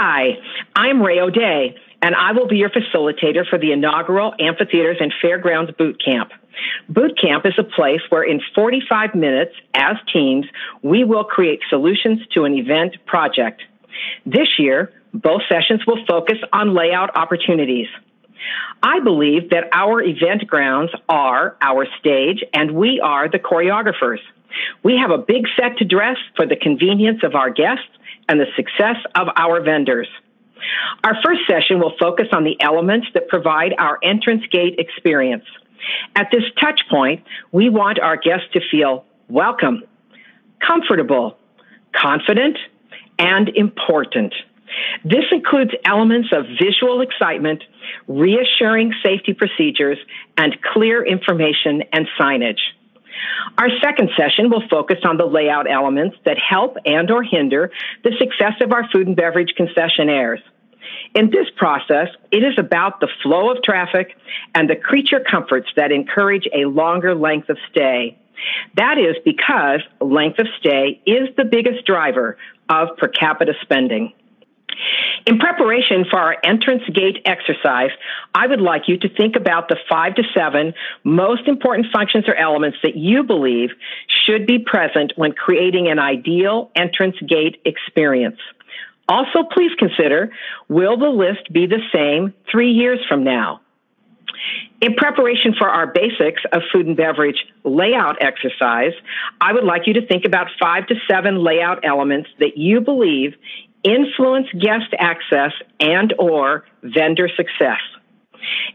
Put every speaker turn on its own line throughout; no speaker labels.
Hi, I'm Rey O'Day, and I will be your facilitator for the inaugural Amphitheaters and Fairgrounds Boot Camp. Boot Camp is a place where in 45 minutes, as teams, we will create solutions to an event project. This year, both sessions will focus on layout opportunities. I believe that our event grounds are our stage and we are the choreographers. We have a big set to dress for the convenience of our guests and the success of our vendors. Our first session will focus on the elements that provide our entrance gate experience. At this touch point, we want our guests to feel welcome, comfortable, confident, and important. This includes elements of visual excitement, reassuring safety procedures, and clear information and signage. Our second session will focus on the layout elements that help and or hinder the success of our food and beverage concessionaires. In this process, it is about the flow of traffic and the creature comforts that encourage a longer length of stay. That is because length of stay is the biggest driver of per capita spending. In preparation for our entrance gate exercise, I would like you to think about the five to seven most important functions or elements that you believe should be present when creating an ideal entrance gate experience. Also, please consider will the list be the same three years from now? In preparation for our basics of food and beverage layout exercise, I would like you to think about five to seven layout elements that you believe influence guest access and or vendor success.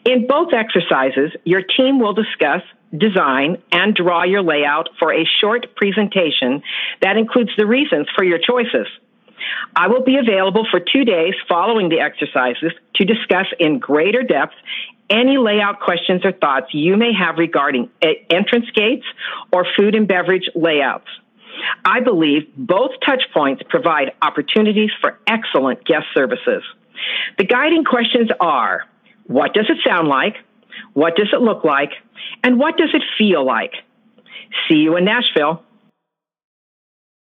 In both exercises, your team will discuss, design, and draw your layout for a short presentation that includes the reasons for your choices. I will be available for two days following the exercises to discuss in greater depth any layout questions or thoughts you may have regarding entrance gates or food and beverage layouts. I believe both touch points provide opportunities for excellent guest services. The guiding questions are what does it sound like? What does it look like? And what does it feel like? See you in Nashville.